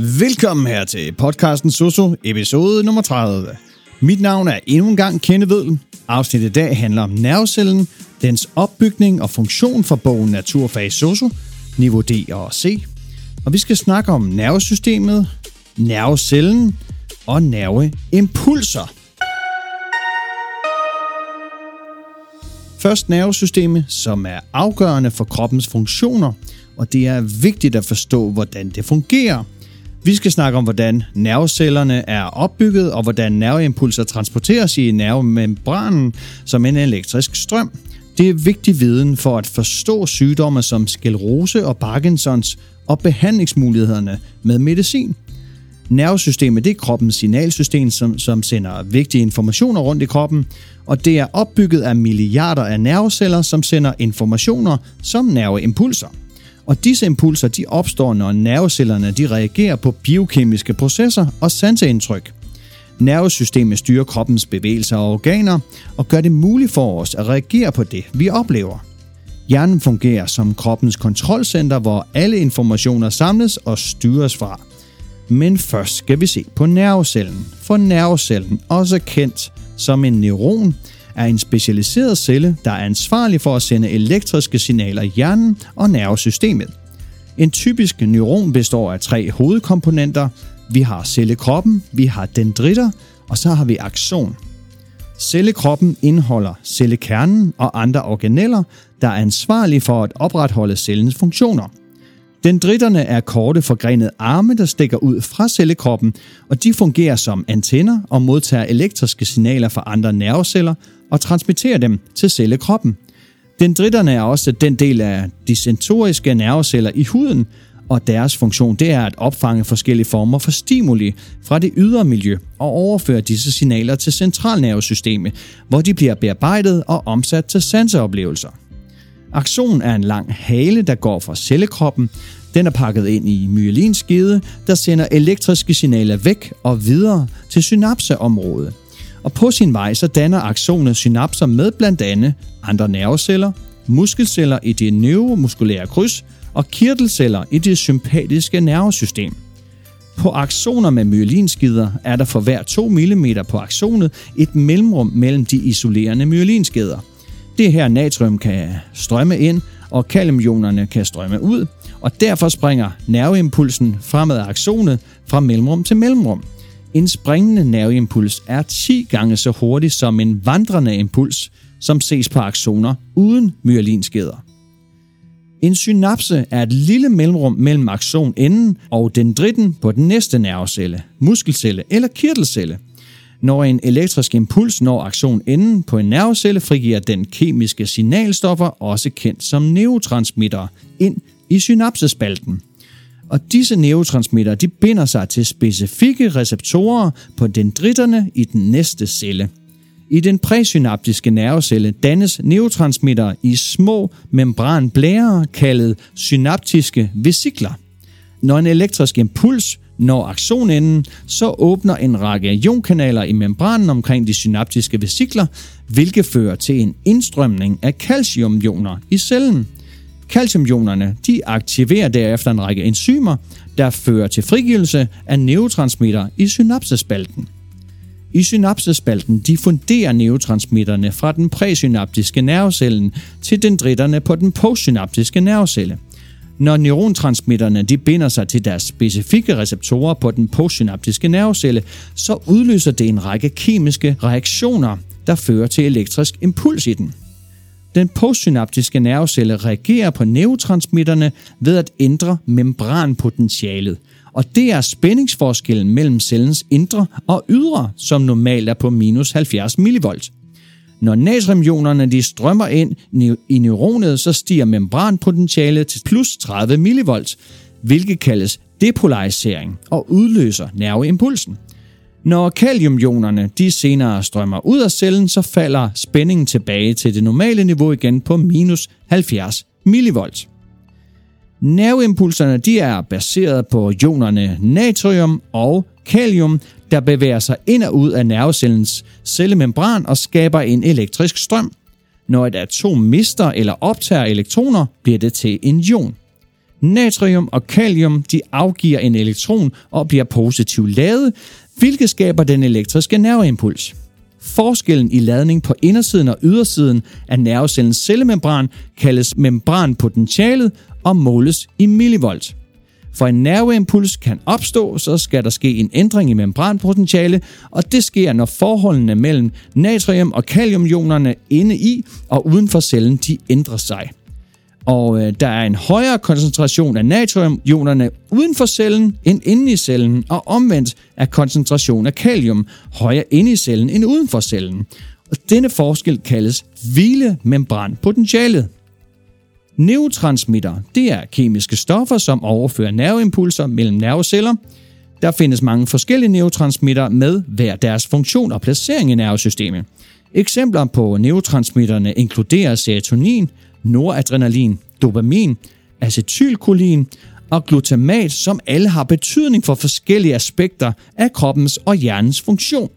Velkommen her til podcasten Soso, episode nummer 30. Mit navn er endnu en gang Kenne Vedel. Afsnittet i dag handler om nervecellen, dens opbygning og funktion for bogen Naturfag Soso, niveau D og C. Og vi skal snakke om nervesystemet, nervecellen og nerveimpulser. Først nervesystemet, som er afgørende for kroppens funktioner, og det er vigtigt at forstå, hvordan det fungerer. Vi skal snakke om, hvordan nervecellerne er opbygget, og hvordan nerveimpulser transporteres i nervemembranen som en elektrisk strøm. Det er vigtig viden for at forstå sygdomme som sklerose og Parkinsons og behandlingsmulighederne med medicin. Nervesystemet det er kroppens signalsystem, som, som sender vigtige informationer rundt i kroppen, og det er opbygget af milliarder af nerveceller, som sender informationer som nerveimpulser. Og disse impulser de opstår, når nervecellerne de reagerer på biokemiske processer og sanseindtryk. Nervesystemet styrer kroppens bevægelser og organer og gør det muligt for os at reagere på det, vi oplever. Hjernen fungerer som kroppens kontrolcenter, hvor alle informationer samles og styres fra. Men først skal vi se på nervecellen, for nervecellen, også kendt som en neuron, er en specialiseret celle, der er ansvarlig for at sende elektriske signaler i hjernen og nervesystemet. En typisk neuron består af tre hovedkomponenter. Vi har cellekroppen, vi har dendritter, og så har vi axon. Cellekroppen indeholder cellekernen og andre organeller, der er ansvarlige for at opretholde cellens funktioner. Dendritterne er korte forgrenede arme, der stikker ud fra cellekroppen, og de fungerer som antenner og modtager elektriske signaler fra andre nerveceller og transmitterer dem til cellekroppen. Dendritterne er også den del af de sensoriske nerveceller i huden, og deres funktion det er at opfange forskellige former for stimuli fra det ydre miljø og overføre disse signaler til centralnervesystemet, hvor de bliver bearbejdet og omsat til sanseoplevelser. Akson er en lang hale, der går fra cellekroppen. Den er pakket ind i myelinskede, der sender elektriske signaler væk og videre til synapseområdet. Og på sin vej så danner aksonet synapser med blandt andet andre nerveceller, muskelceller i det neuromuskulære kryds og kirtelceller i det sympatiske nervesystem. På aksoner med myelinskider er der for hver 2 mm på aksonet et mellemrum mellem de isolerende myelinskeder. Det her natrium kan strømme ind, og kaliumionerne kan strømme ud, og derfor springer nerveimpulsen fremad af aksonet fra mellemrum til mellemrum. En springende nerveimpuls er 10 gange så hurtig som en vandrende impuls, som ses på aksoner uden myelinskeder. En synapse er et lille mellemrum mellem axonenden og dendritten på den næste nervecelle, muskelcelle eller kirtelcelle. Når en elektrisk impuls når aktionenden på en nervecelle, frigiver den kemiske signalstoffer, også kendt som neurotransmitter, ind i synapsespalten. Og disse neurotransmitter de binder sig til specifikke receptorer på dendritterne i den næste celle. I den præsynaptiske nervecelle dannes neurotransmitter i små membranblærer kaldet synaptiske vesikler. Når en elektrisk impuls når axonenden, så åbner en række ionkanaler i membranen omkring de synaptiske vesikler, hvilket fører til en indstrømning af calciumioner i cellen. Calciumionerne de aktiverer derefter en række enzymer, der fører til frigivelse af neurotransmitter i synapsespalten. I synapsespalten diffunderer neurotransmitterne fra den præsynaptiske nervecellen til dendritterne på den postsynaptiske nervecelle. Når neurontransmitterne de binder sig til deres specifikke receptorer på den postsynaptiske nervecelle, så udløser det en række kemiske reaktioner, der fører til elektrisk impuls i den. Den postsynaptiske nervecelle reagerer på neurotransmitterne ved at ændre membranpotentialet, og det er spændingsforskellen mellem cellens indre og ydre, som normalt er på minus 70 mV. Når natriumionerne de strømmer ind i neuronet, så stiger membranpotentialet til plus 30 mV, hvilket kaldes depolarisering og udløser nerveimpulsen. Når kaliumionerne de senere strømmer ud af cellen, så falder spændingen tilbage til det normale niveau igen på minus 70 mV. Nerveimpulserne de er baseret på ionerne natrium og kalium, der bevæger sig ind og ud af nervecellens cellemembran og skaber en elektrisk strøm. Når et atom mister eller optager elektroner, bliver det til en ion. Natrium og kalium de afgiver en elektron og bliver positivt ladet, hvilket skaber den elektriske nerveimpuls. Forskellen i ladning på indersiden og ydersiden af nervecellens cellemembran kaldes membranpotentialet og måles i millivolt. For en nerveimpuls kan opstå, så skal der ske en ændring i membranpotentiale, og det sker, når forholdene mellem natrium- og kaliumionerne inde i og uden for cellen de ændrer sig. Og øh, der er en højere koncentration af natriumionerne uden for cellen end inde i cellen, og omvendt er koncentration af kalium højere inde i cellen end uden for cellen. Og denne forskel kaldes hvilemembranpotentialet. Neurotransmitter, det er kemiske stoffer, som overfører nerveimpulser mellem nerveceller. Der findes mange forskellige neurotransmitter med hver deres funktion og placering i nervesystemet. Eksempler på neurotransmitterne inkluderer serotonin, noradrenalin, dopamin, acetylkolin og glutamat, som alle har betydning for forskellige aspekter af kroppens og hjernens funktion.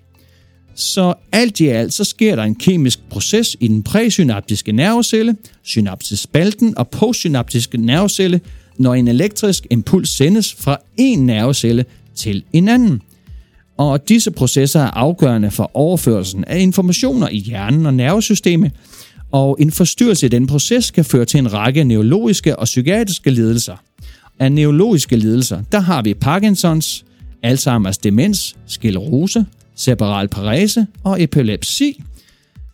Så alt i alt så sker der en kemisk proces i den præsynaptiske nervecelle, synapsespalten og postsynaptiske nervecelle, når en elektrisk impuls sendes fra en nervecelle til en anden. Og disse processer er afgørende for overførelsen af informationer i hjernen og nervesystemet, og en forstyrrelse i den proces kan føre til en række neurologiske og psykiatriske lidelser. Af neurologiske lidelser, der har vi Parkinsons, Alzheimer's demens, sklerose, cerebral parese og epilepsi.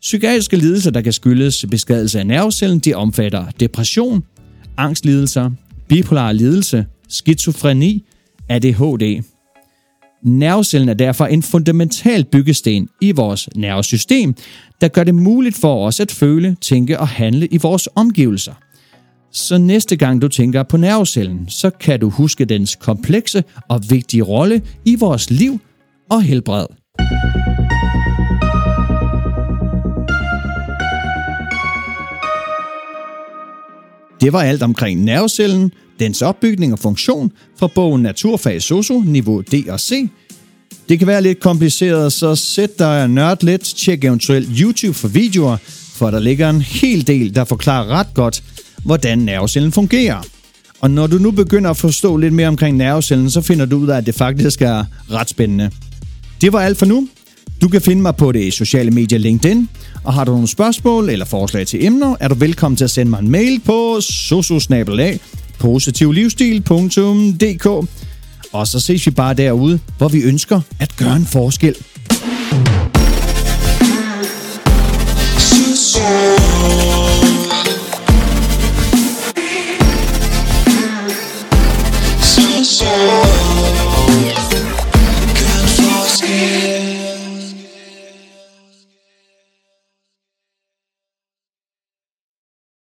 Psykiatriske lidelser, der kan skyldes beskadelse af nervecellen, de omfatter depression, angstlidelser, bipolar lidelse, skizofreni, ADHD. Nervecellen er derfor en fundamental byggesten i vores nervesystem, der gør det muligt for os at føle, tænke og handle i vores omgivelser. Så næste gang du tænker på nervecellen, så kan du huske dens komplekse og vigtige rolle i vores liv og helbred. Det var alt omkring nervecellen, dens opbygning og funktion fra bogen Naturfag Soso, niveau D og C. Det kan være lidt kompliceret, så sæt dig nørd lidt, tjek eventuelt YouTube for videoer, for der ligger en hel del, der forklarer ret godt, hvordan nervecellen fungerer. Og når du nu begynder at forstå lidt mere omkring nervecellen, så finder du ud af, at det faktisk er ret spændende. Det var alt for nu. Du kan finde mig på det sociale medie LinkedIn, og har du nogle spørgsmål eller forslag til emner, er du velkommen til at sende mig en mail på sososnabelag positivlivsstil.dk Og så ses vi bare derude, hvor vi ønsker at gøre en forskel.